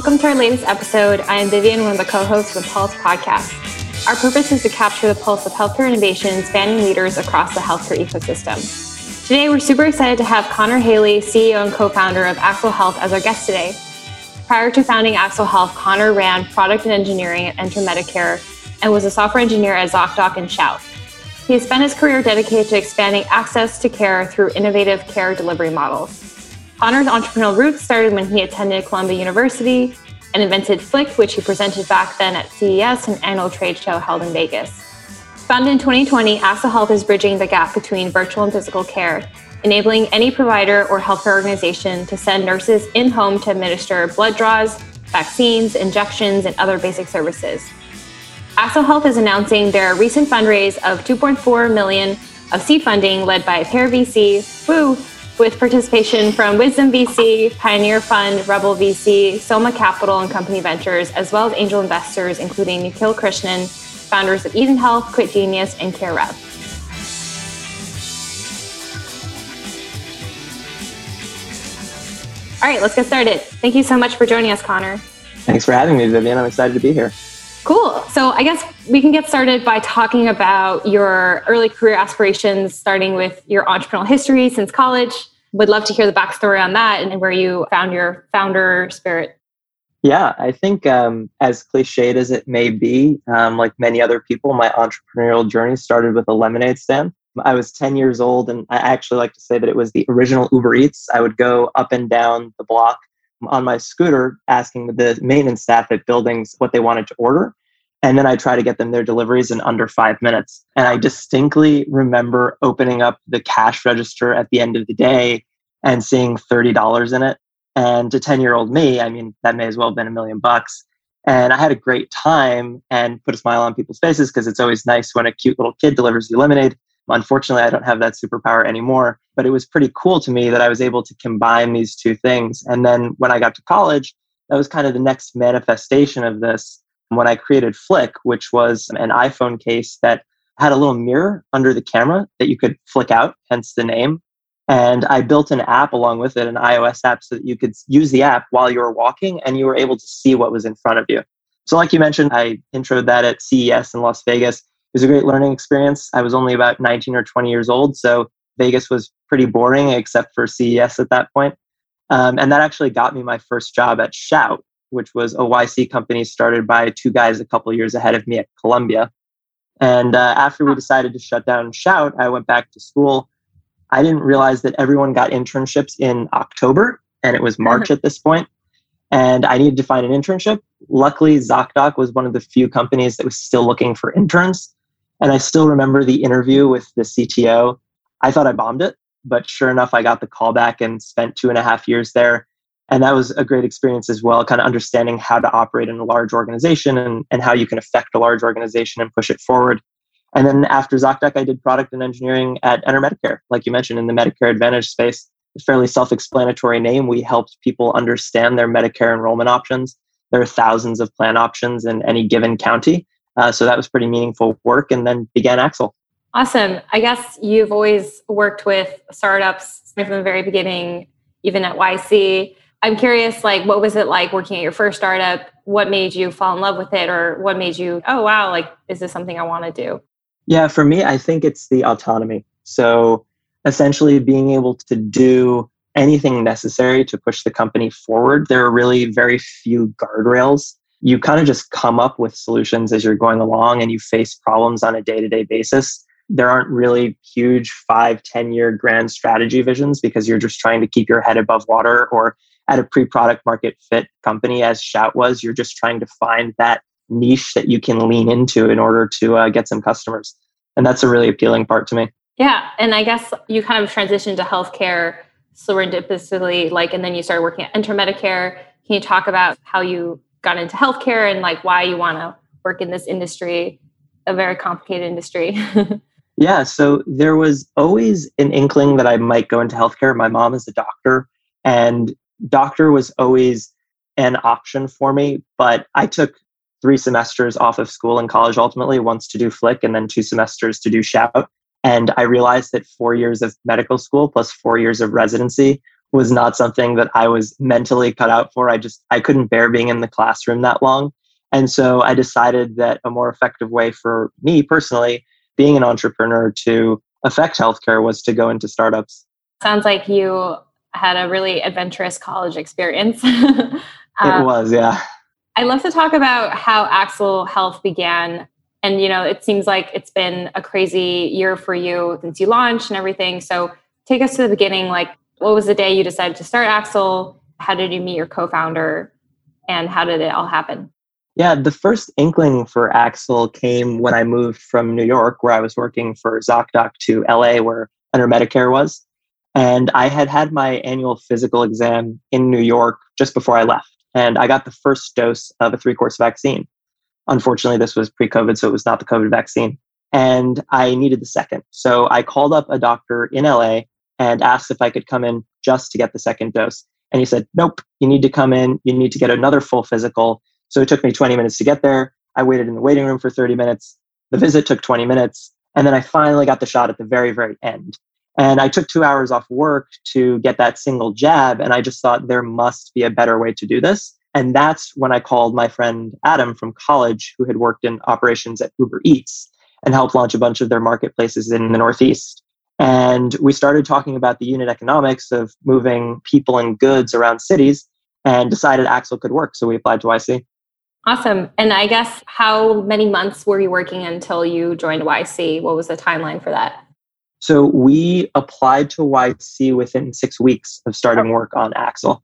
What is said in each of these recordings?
Welcome to our latest episode. I am Vivian, one of the co hosts of the Pulse podcast. Our purpose is to capture the pulse of healthcare innovation spanning leaders across the healthcare ecosystem. Today, we're super excited to have Connor Hailey, CEO and co founder of Axle Health, as our guest today. Prior to founding Axle Health, Connor ran product and engineering at Enter Medicare and was a software engineer at ZocDoc and Shout. He has spent his career dedicated to expanding access to care through innovative care delivery models. Connor's entrepreneurial roots started when he attended Columbia University and invented Flick, which he presented back then at CES, an annual trade show held in Vegas. Founded in 2020, Axle Health is bridging the gap between virtual and physical care, enabling any provider or healthcare organization to send nurses in home to administer blood draws, vaccines, injections, and other basic services. Axle Health is announcing their recent fundraise of 2.4 million of seed funding led by Pear VC, Woo, with participation from Wisdom VC, Pioneer Fund, Rebel VC, Soma Capital, and Company Ventures, as well as angel investors, including Nikhil Krishnan, founders of Eden Health, Quit Genius, and CareRev. All right, let's get started. Thank you so much for joining us, Connor. Thanks for having me, Vivian. I'm excited to be here. Cool. So I guess we can get started by talking about your early career aspirations, starting with your entrepreneurial history since college. Would love to hear the backstory on that and where you found your founder spirit. Yeah, I think um, as cliched as it may be, um, like many other people, my entrepreneurial journey started with a lemonade stand. I was 10 years old, and I actually like to say that it was the original Uber Eats. I would go up and down the block on my scooter asking the maintenance staff at buildings what they wanted to order. And then I try to get them their deliveries in under five minutes. And I distinctly remember opening up the cash register at the end of the day and seeing $30 in it. And to 10 year old me, I mean, that may as well have been a million bucks. And I had a great time and put a smile on people's faces because it's always nice when a cute little kid delivers you lemonade. Unfortunately, I don't have that superpower anymore, but it was pretty cool to me that I was able to combine these two things. And then when I got to college, that was kind of the next manifestation of this when I created Flick, which was an iPhone case that had a little mirror under the camera that you could flick out, hence the name. And I built an app along with it, an iOS app, so that you could use the app while you were walking and you were able to see what was in front of you. So, like you mentioned, I introed that at CES in Las Vegas. It was a great learning experience. I was only about 19 or 20 years old, so Vegas was pretty boring except for CES at that point. Um, and that actually got me my first job at Shout, which was a YC company started by two guys a couple years ahead of me at Columbia. And uh, after we decided to shut down Shout, I went back to school. I didn't realize that everyone got internships in October, and it was March at this point. point and I needed to find an internship. Luckily, ZocDoc was one of the few companies that was still looking for interns. And I still remember the interview with the CTO. I thought I bombed it, but sure enough, I got the call back and spent two and a half years there. And that was a great experience as well, kind of understanding how to operate in a large organization and, and how you can affect a large organization and push it forward. And then after ZocDoc, I did product and engineering at Enter Medicare, like you mentioned, in the Medicare Advantage space. A fairly self explanatory name. We helped people understand their Medicare enrollment options. There are thousands of plan options in any given county. Uh, so that was pretty meaningful work and then began Axle. Awesome. I guess you've always worked with startups from the very beginning, even at YC. I'm curious, like, what was it like working at your first startup? What made you fall in love with it, or what made you, oh, wow, like, is this something I want to do? Yeah, for me, I think it's the autonomy. So essentially being able to do anything necessary to push the company forward. There are really very few guardrails you kind of just come up with solutions as you're going along and you face problems on a day-to-day basis. There aren't really huge five ten year grand strategy visions because you're just trying to keep your head above water or at a pre-product market fit company as shout was. You're just trying to find that niche that you can lean into in order to uh, get some customers. And that's a really appealing part to me. Yeah. And i guess you kind of transitioned to healthcare serendipitously like and then you started working at enter medicare can you talk about how you got into healthcare and like why you want to work in this industry, a very complicated industry. yeah, so there was always an inkling that I might go into healthcare. My mom is a doctor, and doctor was always an option for me, but I took three semesters off of school in college ultimately, once to do Flick and then two semesters to do Shout. And I realized that four years of medical school plus four years of residency was not something that I was mentally cut out for. I just I couldn't bear being in the classroom that long. And so I decided that a more effective way for me personally, being an entrepreneur to affect healthcare was to go into startups. Sounds like you had a really adventurous college experience. um, it was, yeah. I'd love to talk about how Axle Health began. And, you know, it seems like it's been a crazy year for you since you launched and everything. So take us to the beginning. Like, what was the day you decided to start Axle? How did you meet your co founder? And how did it all happen? Yeah, the first inkling for Axle came when I moved from New York, where I was working for ZocDoc, to LA, where Enter Medicare was. And I had had my annual physical exam in New York just before I left. And I got the first dose of a three course vaccine. Unfortunately, this was pre COVID, so it was not the COVID vaccine. And I needed the second. So I called up a doctor in LA and asked if I could come in just to get the second dose. And he said, Nope, you need to come in. You need to get another full physical. So it took me 20 minutes to get there. I waited in the waiting room for 30 minutes. The visit took 20 minutes. And then I finally got the shot at the very, very end. And I took two hours off work to get that single jab. And I just thought there must be a better way to do this. And that's when I called my friend Adam from college, who had worked in operations at Uber Eats and helped launch a bunch of their marketplaces in the Northeast. And we started talking about the unit economics of moving people and goods around cities and decided Axle could work. So we applied to YC. Awesome. And I guess how many months were you working until you joined YC? What was the timeline for that? So we applied to YC within six weeks of starting oh. work on Axle.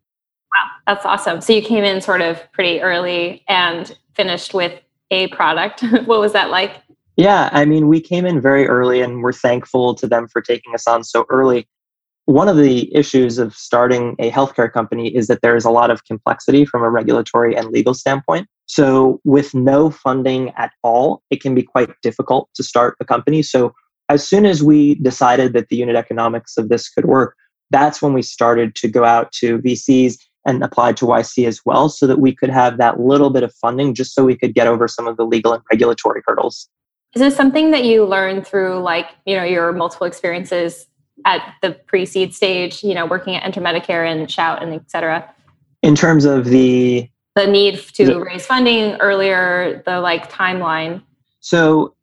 Wow, that's awesome. So you came in sort of pretty early and finished with a product. what was that like? Yeah, I mean, we came in very early and we're thankful to them for taking us on so early. One of the issues of starting a healthcare company is that there is a lot of complexity from a regulatory and legal standpoint. So, with no funding at all, it can be quite difficult to start a company. So, as soon as we decided that the unit economics of this could work, that's when we started to go out to VCs and apply to YC as well so that we could have that little bit of funding just so we could get over some of the legal and regulatory hurdles. Is this something that you learned through like, you know, your multiple experiences at the pre-seed stage, you know, working at Enter Medicare and Shout and et cetera? In terms of the the need to the, raise funding earlier, the like timeline. So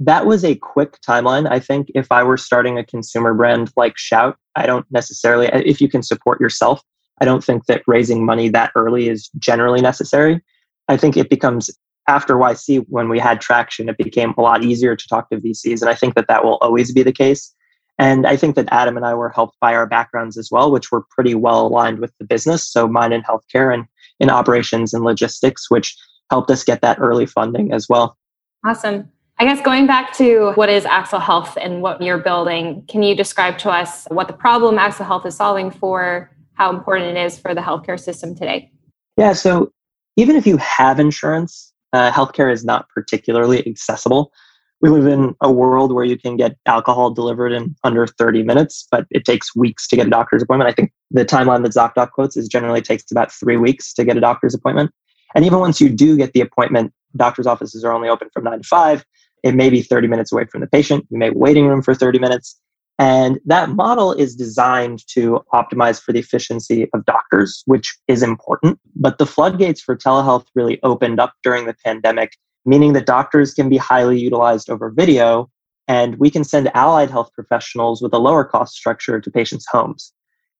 that was a quick timeline. I think if I were starting a consumer brand like Shout, I don't necessarily, uh, if you can support yourself, I don't think that raising money that early is generally necessary. I think it becomes after YC, when we had traction, it became a lot easier to talk to VCs. And I think that that will always be the case. And I think that Adam and I were helped by our backgrounds as well, which were pretty well aligned with the business. So mine in healthcare and in operations and logistics, which helped us get that early funding as well. Awesome. I guess going back to what is Axle Health and what you're building, can you describe to us what the problem Axle Health is solving for, how important it is for the healthcare system today? Yeah, so even if you have insurance, uh, healthcare is not particularly accessible. We live in a world where you can get alcohol delivered in under 30 minutes, but it takes weeks to get a doctor's appointment. I think the timeline that ZocDoc quotes is generally takes about three weeks to get a doctor's appointment. And even once you do get the appointment, doctor's offices are only open from nine to five. It may be 30 minutes away from the patient. You may waiting room for 30 minutes. And that model is designed to optimize for the efficiency of doctors, which is important. But the floodgates for telehealth really opened up during the pandemic, meaning that doctors can be highly utilized over video, and we can send allied health professionals with a lower cost structure to patients' homes.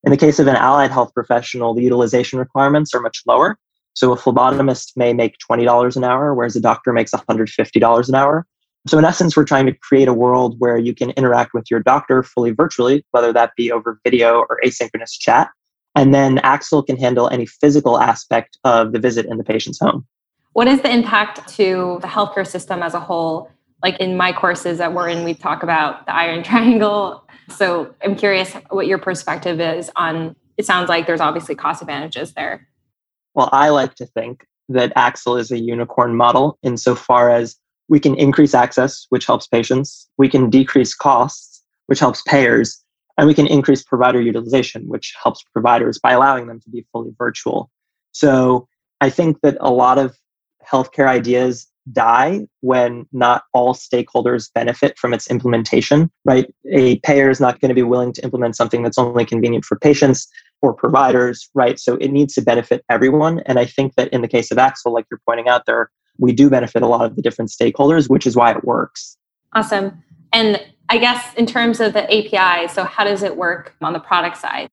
In the case of an allied health professional, the utilization requirements are much lower. So a phlebotomist may make $20 an hour, whereas a doctor makes $150 an hour. So, in essence, we're trying to create a world where you can interact with your doctor fully virtually, whether that be over video or asynchronous chat. And then Axle can handle any physical aspect of the visit in the patient's home. What is the impact to the healthcare system as a whole? Like in my courses that we're in, we talk about the iron triangle. So I'm curious what your perspective is on it sounds like there's obviously cost advantages there. Well, I like to think that Axle is a unicorn model insofar as we can increase access, which helps patients. We can decrease costs, which helps payers. And we can increase provider utilization, which helps providers by allowing them to be fully virtual. So I think that a lot of healthcare ideas die when not all stakeholders benefit from its implementation, right? A payer is not going to be willing to implement something that's only convenient for patients. or providers, right? So it needs to benefit everyone. And I think that in the case of Axle, like you're pointing out there, we do benefit a lot of the different stakeholders, which is why it works. Awesome. And I guess in terms of the API, so how does it work on the product side?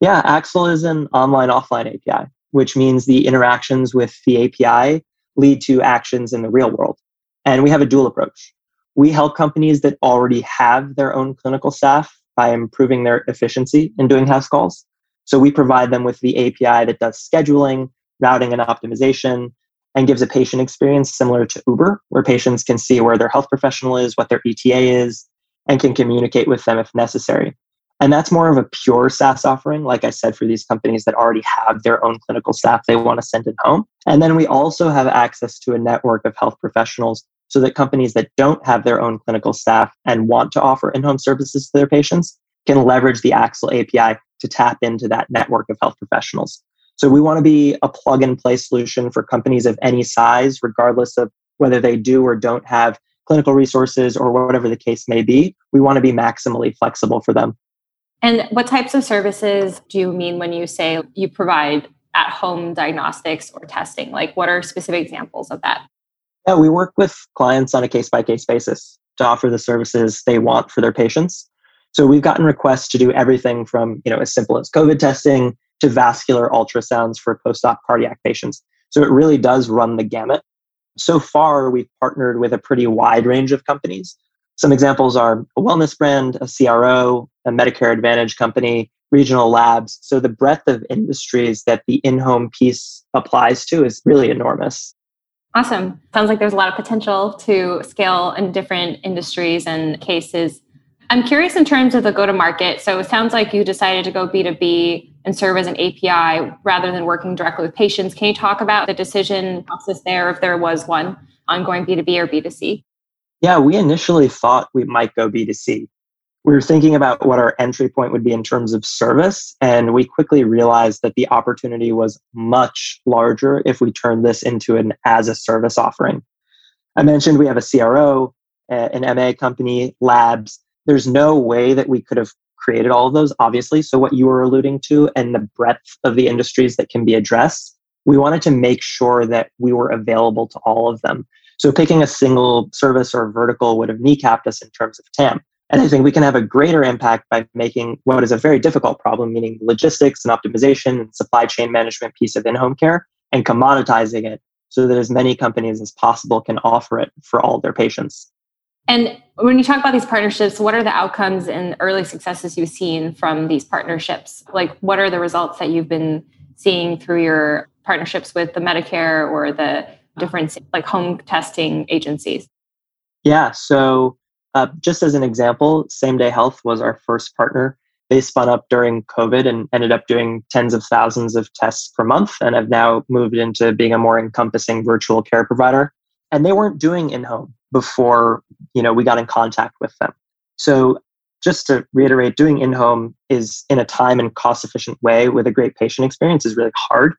Yeah, Axle is an online offline API, which means the interactions with the API lead to actions in the real world. And we have a dual approach. We help companies that already have their own clinical staff by improving their efficiency in doing house calls. So we provide them with the API that does scheduling, routing, and optimization, and gives a patient experience similar to Uber, where patients can see where their health professional is, what their ETA is, and can communicate with them if necessary. And that's more of a pure SaaS offering, like I said, for these companies that already have their own clinical staff they want to send it home. And then we also have access to a network of health professionals so that companies that don't have their own clinical staff and want to offer in home services to their patients can leverage the Axle API to tap into that network of health professionals. So we want to be a plug and play solution for companies of any size, regardless of whether they do or don't have clinical resources or whatever the case may be. We want to be maximally flexible for them. And what types of services do you mean when you say you provide at home diagnostics or testing? Like, what are specific examples of that? Yeah, we work with clients on a case by case basis to offer the services they want for their patients. So we've gotten requests to do everything from you know as simple as COVID testing to vascular ultrasounds for post-op cardiac patients. So it really does run the gamut. So far, we've partnered with a pretty wide range of companies. Some examples are a wellness brand, a CRO, a Medicare Advantage company, regional labs. So the breadth of industries that the in-home piece applies to is really enormous. Awesome. Sounds like there's a lot of potential to scale in different industries and cases. I'm curious in terms of the go to market. So it sounds like you decided to go B2B and serve as an API rather than working directly with patients. Can you talk about the decision process there, if there was one, on going B2B or B2C? Yeah, we initially thought we might go B2C. We were thinking about what our entry point would be in terms of service, and we quickly realized that the opportunity was much larger if we turned this into an as a service offering. I mentioned we have a CRO, an MA company, labs, there's no way that we could have created all of those, obviously. So, what you were alluding to and the breadth of the industries that can be addressed, we wanted to make sure that we were available to all of them. So, picking a single service or vertical would have kneecapped us in terms of TAM. And I think we can have a greater impact by making what is a very difficult problem, meaning logistics and optimization and supply chain management piece of in home care, and commoditizing it so that as many companies as possible can offer it for all their patients. And when you talk about these partnerships, what are the outcomes and early successes you've seen from these partnerships? Like, what are the results that you've been seeing through your partnerships with the Medicare or the different like home testing agencies? Yeah. So, uh, just as an example, Same Day Health was our first partner. They spun up during COVID and ended up doing tens of thousands of tests per month and have now moved into being a more encompassing virtual care provider. And they weren't doing in home before you know we got in contact with them. So just to reiterate doing in-home is in a time and cost efficient way with a great patient experience is really hard.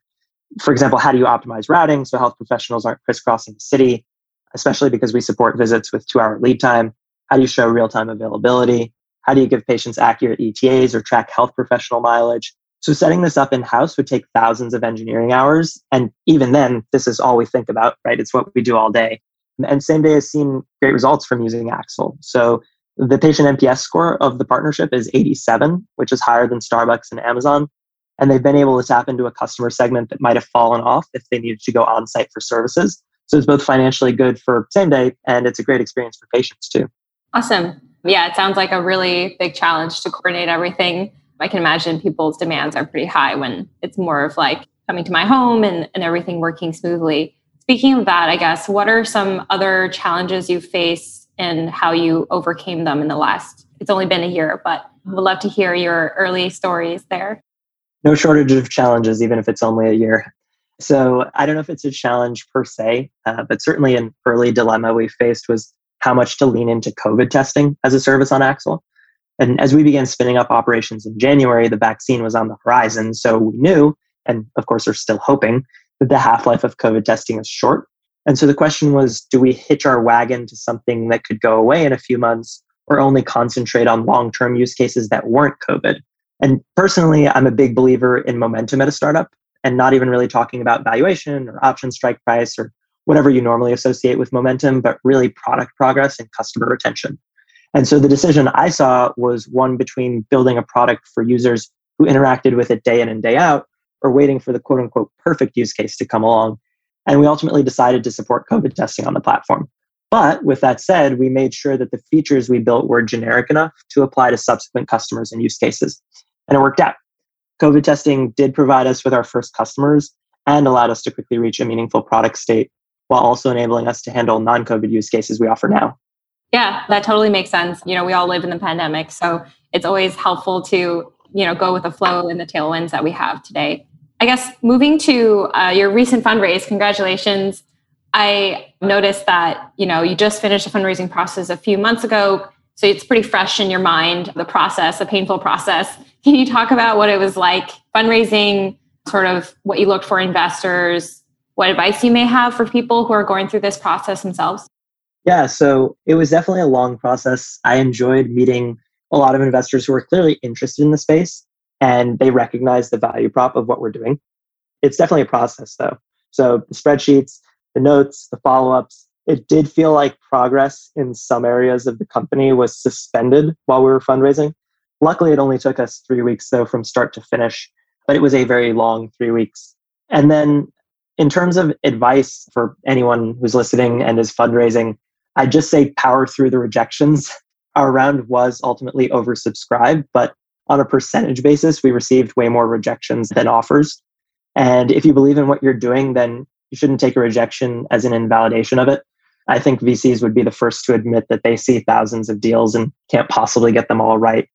For example how do you optimize routing so health professionals aren't crisscrossing the city especially because we support visits with two hour lead time? How do you show real-time availability? How do you give patients accurate etas or track health professional mileage so setting this up in house would take thousands of engineering hours and even then this is all we think about right it's what we do all day and same day has seen great results from using Axle. So the patient NPS score of the partnership is 87, which is higher than Starbucks and Amazon. And they've been able to tap into a customer segment that might have fallen off if they needed to go on site for services. So it's both financially good for same day and it's a great experience for patients too. Awesome. Yeah, it sounds like a really big challenge to coordinate everything. I can imagine people's demands are pretty high when it's more of like coming to my home and, and everything working smoothly. Speaking of that, I guess, what are some other challenges you face and how you overcame them in the last? It's only been a year, but would love to hear your early stories there. No shortage of challenges, even if it's only a year. So I don't know if it's a challenge per se, uh, but certainly an early dilemma we faced was how much to lean into COVID testing as a service on Axle. And as we began spinning up operations in January, the vaccine was on the horizon. So we knew, and of course, are still hoping, that the half life of COVID testing is short. And so the question was do we hitch our wagon to something that could go away in a few months or only concentrate on long term use cases that weren't COVID? And personally, I'm a big believer in momentum at a startup and not even really talking about valuation or option strike price or whatever you normally associate with momentum, but really product progress and customer retention. And so the decision I saw was one between building a product for users who interacted with it day in and day out or waiting for the quote unquote perfect use case to come along. And we ultimately decided to support COVID testing on the platform. But with that said, we made sure that the features we built were generic enough to apply to subsequent customers and use cases. And it worked out. COVID testing did provide us with our first customers and allowed us to quickly reach a meaningful product state while also enabling us to handle non COVID use cases we offer now. Yeah, that totally makes sense. You know, we all live in the pandemic, so it's always helpful to, you know, go with the flow and the tailwinds that we have today. I guess moving to uh, your recent fundraise, congratulations. I noticed that, you know, you just finished a fundraising process a few months ago, so it's pretty fresh in your mind, the process, a painful process. Can you talk about what it was like fundraising, sort of what you looked for investors, what advice you may have for people who are going through this process themselves? Yeah, so it was definitely a long process. I enjoyed meeting a lot of investors who were clearly interested in the space and they recognize the value prop of what we're doing. It's definitely a process though. So the spreadsheets, the notes, the follow ups, it did feel like progress in some areas of the company was suspended while we were fundraising. Luckily, it only took us three weeks though from start to finish, but it was a very long three weeks. And then in terms of advice for anyone who's listening and is fundraising, I just say power through the rejections. Our round was ultimately oversubscribed, but on a percentage basis, we received way more rejections than offers. And if you believe in what you're doing, then you shouldn't take a rejection as an invalidation of it. I think VCs would be the first to admit that they see thousands of deals and can't possibly get them all right.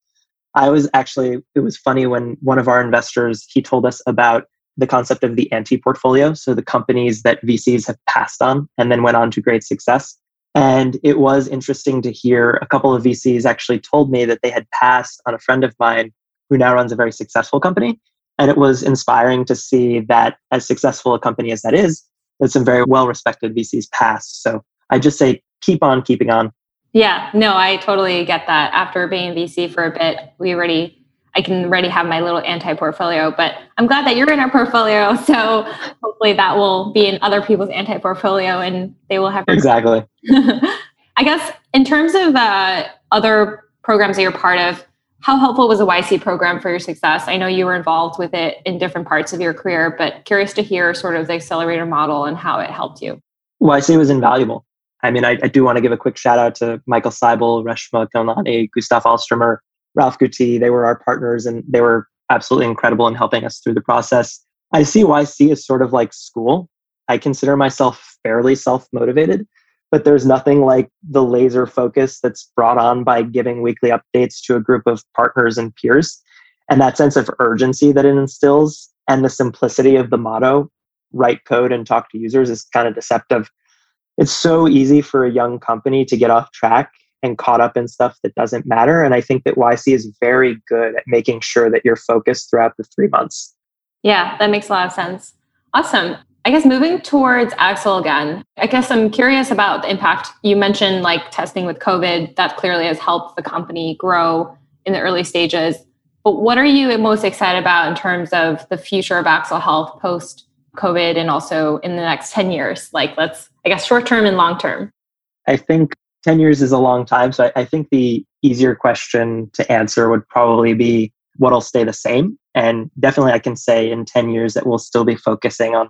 I was actually, it was funny when one of our investors, he told us about the concept of the anti portfolio. So the companies that VCs have passed on and then went on to great success. And it was interesting to hear a couple of VCs actually told me that they had passed on a friend of mine who now runs a very successful company. And it was inspiring to see that as successful a company as that is, that some very well respected VCs passed. So I just say keep on keeping on. Yeah, no, I totally get that. After being VC for a bit, we already I can already have my little anti portfolio, but I'm glad that you're in our portfolio. So hopefully that will be in other people's anti portfolio and they will have. Exactly. I guess in terms of uh, other programs that you're part of, how helpful was the YC program for your success? I know you were involved with it in different parts of your career, but curious to hear sort of the accelerator model and how it helped you. YC was invaluable. I mean, I, I do want to give a quick shout out to Michael Seibel, Reshma Khilnani, Gustaf Alströmer, Ralph Gootee. They were our partners and they were absolutely incredible in helping us through the process. I see YC as sort of like school. I consider myself fairly self motivated, but there's nothing like the laser focus that's brought on by giving weekly updates to a group of partners and peers. And that sense of urgency that it instills and the simplicity of the motto, write code and talk to users, is kind of deceptive. It's so easy for a young company to get off track and caught up in stuff that doesn't matter. And I think that YC is very good at making sure that you're focused throughout the three months. Yeah, that makes a lot of sense. Awesome. I guess moving towards Axle again, I guess I'm curious about the impact. You mentioned like testing with COVID, that clearly has helped the company grow in the early stages. But what are you most excited about in terms of the future of Axle Health post COVID and also in the next 10 years? Like, let's, I guess, short term and long term. I think 10 years is a long time. So I, I think the easier question to answer would probably be what'll stay the same. And definitely, I can say in 10 years that we'll still be focusing on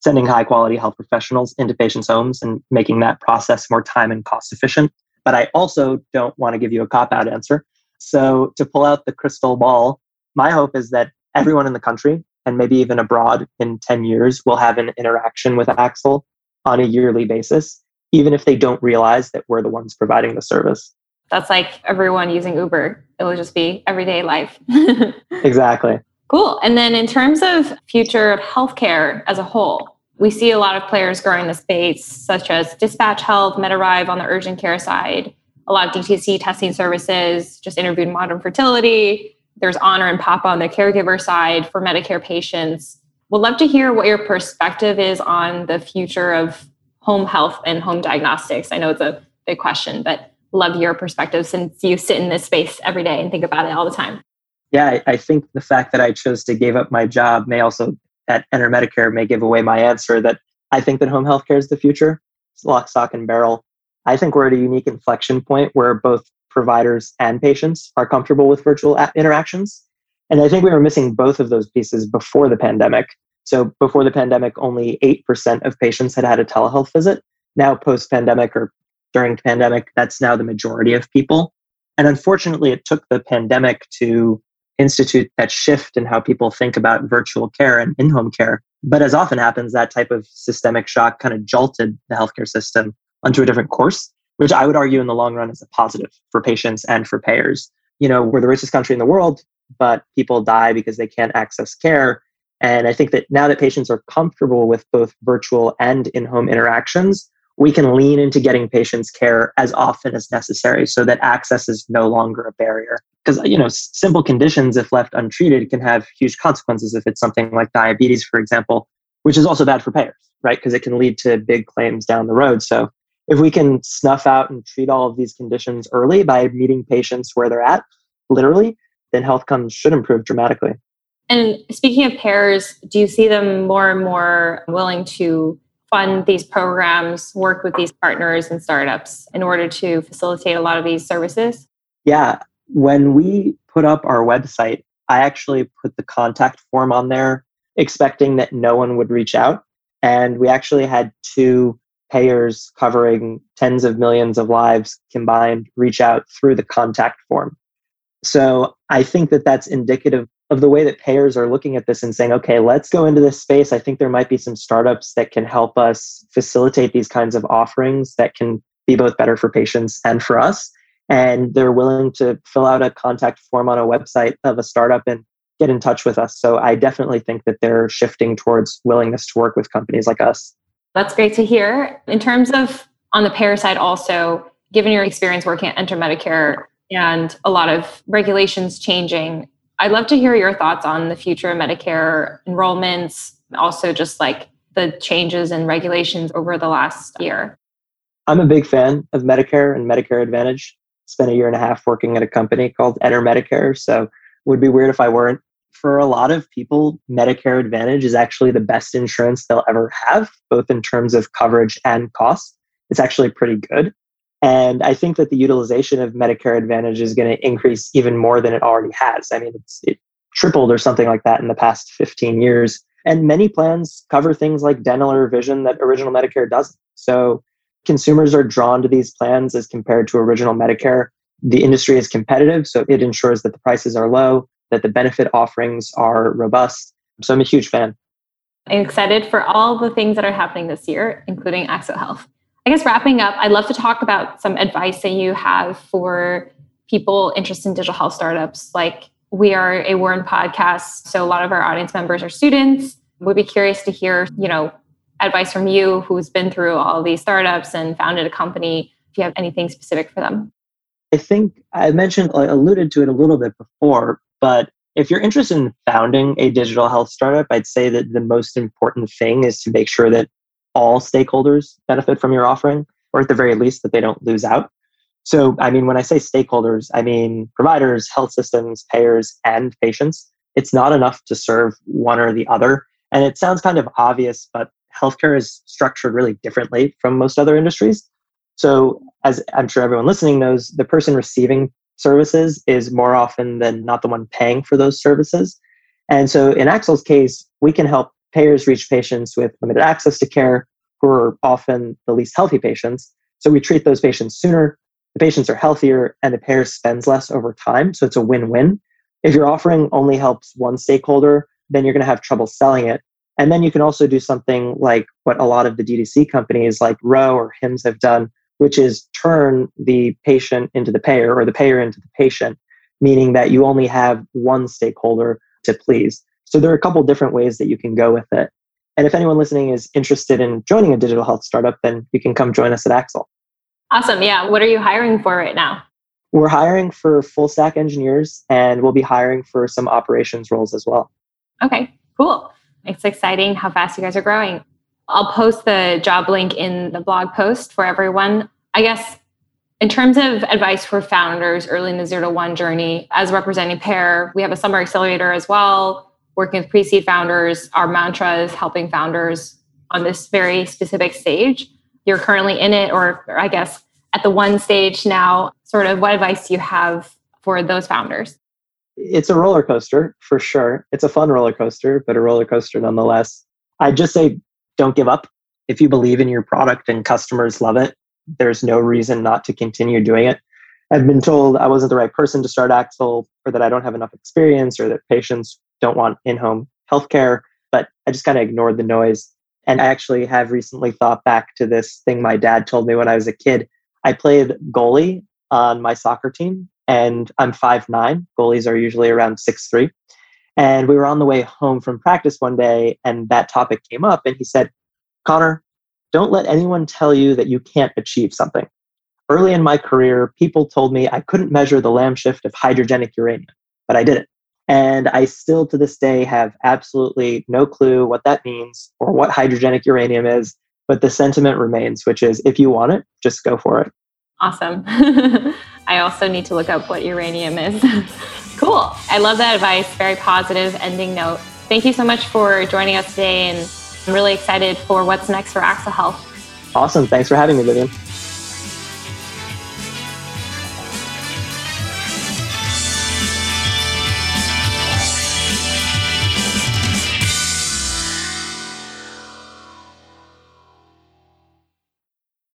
sending high quality health professionals into patients' homes and making that process more time and cost efficient. But I also don't want to give you a cop out answer. So, to pull out the crystal ball, my hope is that everyone in the country and maybe even abroad in 10 years will have an interaction with Axle on a yearly basis even if they don't realize that we're the ones providing the service. That's like everyone using Uber. It will just be everyday life. exactly. Cool. And then in terms of future of healthcare as a whole, we see a lot of players growing the space, such as Dispatch Health, MedArrive on the urgent care side, a lot of DTC testing services, just interviewed Modern Fertility. There's Honor and Papa on the caregiver side for Medicare patients. We'd love to hear what your perspective is on the future of home health and home diagnostics? I know it's a big question, but love your perspective since you sit in this space every day and think about it all the time. Yeah, I, think the fact that I chose to give up my job may also at Enter Medicare may give away my answer that I think that home health care is the future. It's lock, stock, and barrel. I think we're at a unique inflection point where both providers and patients are comfortable with virtual interactions. And I think we were missing both of those pieces before the pandemic. So before the pandemic, only 8% of patients had had a telehealth visit. Now, post pandemic or during pandemic, that's now the majority of people. And unfortunately, it took the pandemic to institute that shift in how people think about virtual care and in home care. But as often happens, that type of systemic shock kind of jolted the healthcare system onto a different course, which I would argue in the long run is a positive for patients and for payers. You know, we're the richest country in the world, but people die because they can't access care. And I think that now that patients are comfortable with both virtual and in home interactions, we can lean into getting patients care as often as necessary so that access is no longer a barrier. Because you know simple conditions if left untreated can have huge consequences if it's something like diabetes for example which is also bad for payers right? Because it can lead to big claims down the road. So if we can snuff out and treat all of these conditions early by meeting patients where they're at literally then health comes should improve dramatically and speaking of payers do you see them more and more willing to fund these programs work with these partners and startups in order to facilitate a lot of these services yeah when we put up our website, I actually put the contact form on there expecting that no one would reach out. And we actually had two payers covering tens of millions of lives combined reach out through the contact form. So I think that that's indicative of the way that payers are looking at this and saying, okay, let's go into this space. I think there might be some startups that can help us facilitate these kinds of offerings that can be both better for patients and for us and they're willing to fill out a contact form on a website of a startup and get in touch with us. So I definitely think that they're shifting towards willingness to work with companies like us. That's great to hear. In terms of on the payer side, also, given your experience working at Enter Medicare and a lot of regulations changing, I'd love to hear your thoughts on the future of Medicare enrollments, also just like the changes in regulations over the last year. I'm a big fan of Medicare and Medicare Advantage spent a year and a half working at a company called Enter Medicare. So it would be weird if I weren't. For a lot of people, Medicare Advantage is actually the best insurance they'll ever have, both in terms of coverage and cost. It's actually pretty good. And I think that the utilization of Medicare Advantage is going to increase even more than it already has. I mean, it's it tripled or something like that in the past 15 years. And many plans cover things like dental or vision that original Medicare doesn't. So consumers are drawn to these plans as compared to original Medicare. The industry is competitive, so it ensures that the prices are low, that the benefit offerings are robust. So I'm a huge fan. I'm excited for all the things that are happening this year, including Axle Health. I guess wrapping up, I'd love to talk about some advice that you have for people interested in digital health startups. Like we are a Wharton podcast, so a lot of our audience members are students. We'd be curious to hear, you know, advice from you who's been through all these startups and founded a company if you have anything specific for them i think i mentioned i alluded to it a little bit before but if you're interested in founding a digital health startup i'd say that the most important thing is to make sure that all stakeholders benefit from your offering or at the very least that they don't lose out so i mean when i say stakeholders i mean providers health systems payers and patients it's not enough to serve one or the other and it sounds kind of obvious but healthcare is structured really differently from most other industries. So, as I'm sure everyone listening knows, the person receiving services is more often than not the one paying for those services. And so, in Axle's case, we can help payers reach patients with limited access to care who are often the least healthy patients. So, we treat those patients sooner, the patients are healthier, and the payer spends less over time. So, it's a win win. If your offering only helps one stakeholder, then you're going to have trouble selling it and then you can also do something like what a lot of the DTC companies like Ro or Hims have done, which is turn the patient into the payer or the payer into the patient, meaning that you only have one stakeholder to please. So there are a couple different ways that you can go with it. And if anyone listening is interested in joining a digital health startup, then you can come join us at Axle. Awesome. Yeah. What are you hiring for right now? We're hiring for full stack engineers and we'll be hiring for some operations roles as well. Okay, cool. It's exciting how fast you guys are growing. I'll post the job link in the blog post for everyone. I guess In terms of advice for founders early in the zero to one journey, as representing Pear, we have a summer accelerator as well, working with pre seed founders. Our mantra is helping founders on this very specific stage. You're currently in it, or, I guess at the one stage now. Sort of what advice do you have for those founders? It's a roller coaster for sure. It's a fun roller coaster, but a roller coaster nonetheless. I'd just say don't give up. If you believe in your product and customers love it, there's no reason not to continue doing it. I've been told I wasn't the right person to start Axle or that I don't have enough experience or that patients don't want in home healthcare, but I just kind of ignored the noise. And I actually have recently thought back to this thing my dad told me when I was a kid. I played goalie on my soccer team and I'm five nine. Goalies are usually around six three. And we were on the way home from practice one day and that topic came up and he said, Connor, don't let anyone tell you that you can't achieve something. Early in my career, people told me I couldn't measure the Lamb shift of hydrogenic uranium, but I did it. And I still to this day have absolutely no clue what that means or what hydrogenic uranium is. But the sentiment remains, which is if you want it, just go for it. Awesome. I also need to look up what uranium is. cool. I love that advice. Very positive ending note. Thank you so much for joining us today and I'm really excited for what's next for Axle Health. Awesome. Thanks for having me, Vivian.